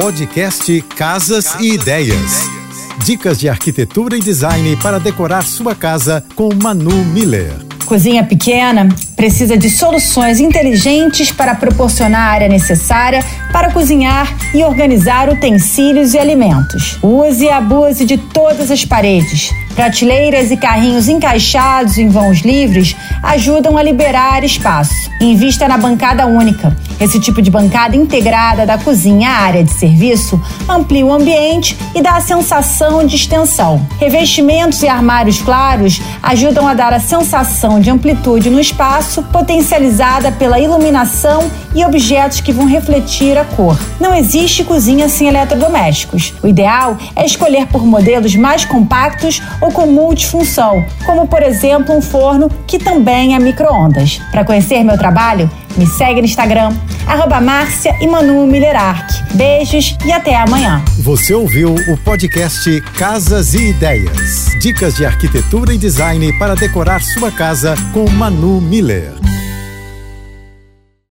Podcast Casas e Ideias. Dicas de arquitetura e design para decorar sua casa com Manu Miller. Cozinha pequena precisa de soluções inteligentes para proporcionar a área necessária para cozinhar e organizar utensílios e alimentos. Use e abuse de todas as paredes. Prateleiras e carrinhos encaixados em vãos livres ajudam a liberar espaço. Invista na bancada única. Esse tipo de bancada integrada da cozinha à área de serviço amplia o ambiente e dá a sensação de extensão. Revestimentos e armários claros ajudam a dar a sensação de amplitude no espaço, potencializada pela iluminação e objetos que vão refletir a cor. Não existe cozinha sem eletrodomésticos. O ideal é escolher por modelos mais compactos ou com multifunção, como por exemplo um forno que também é micro-ondas. Para conhecer meu trabalho, me segue no Instagram, arroba Márcia e Manu. Beijos e até amanhã. Você ouviu o podcast Casas e Ideias. Dicas de arquitetura e design para decorar sua casa com Manu Miller.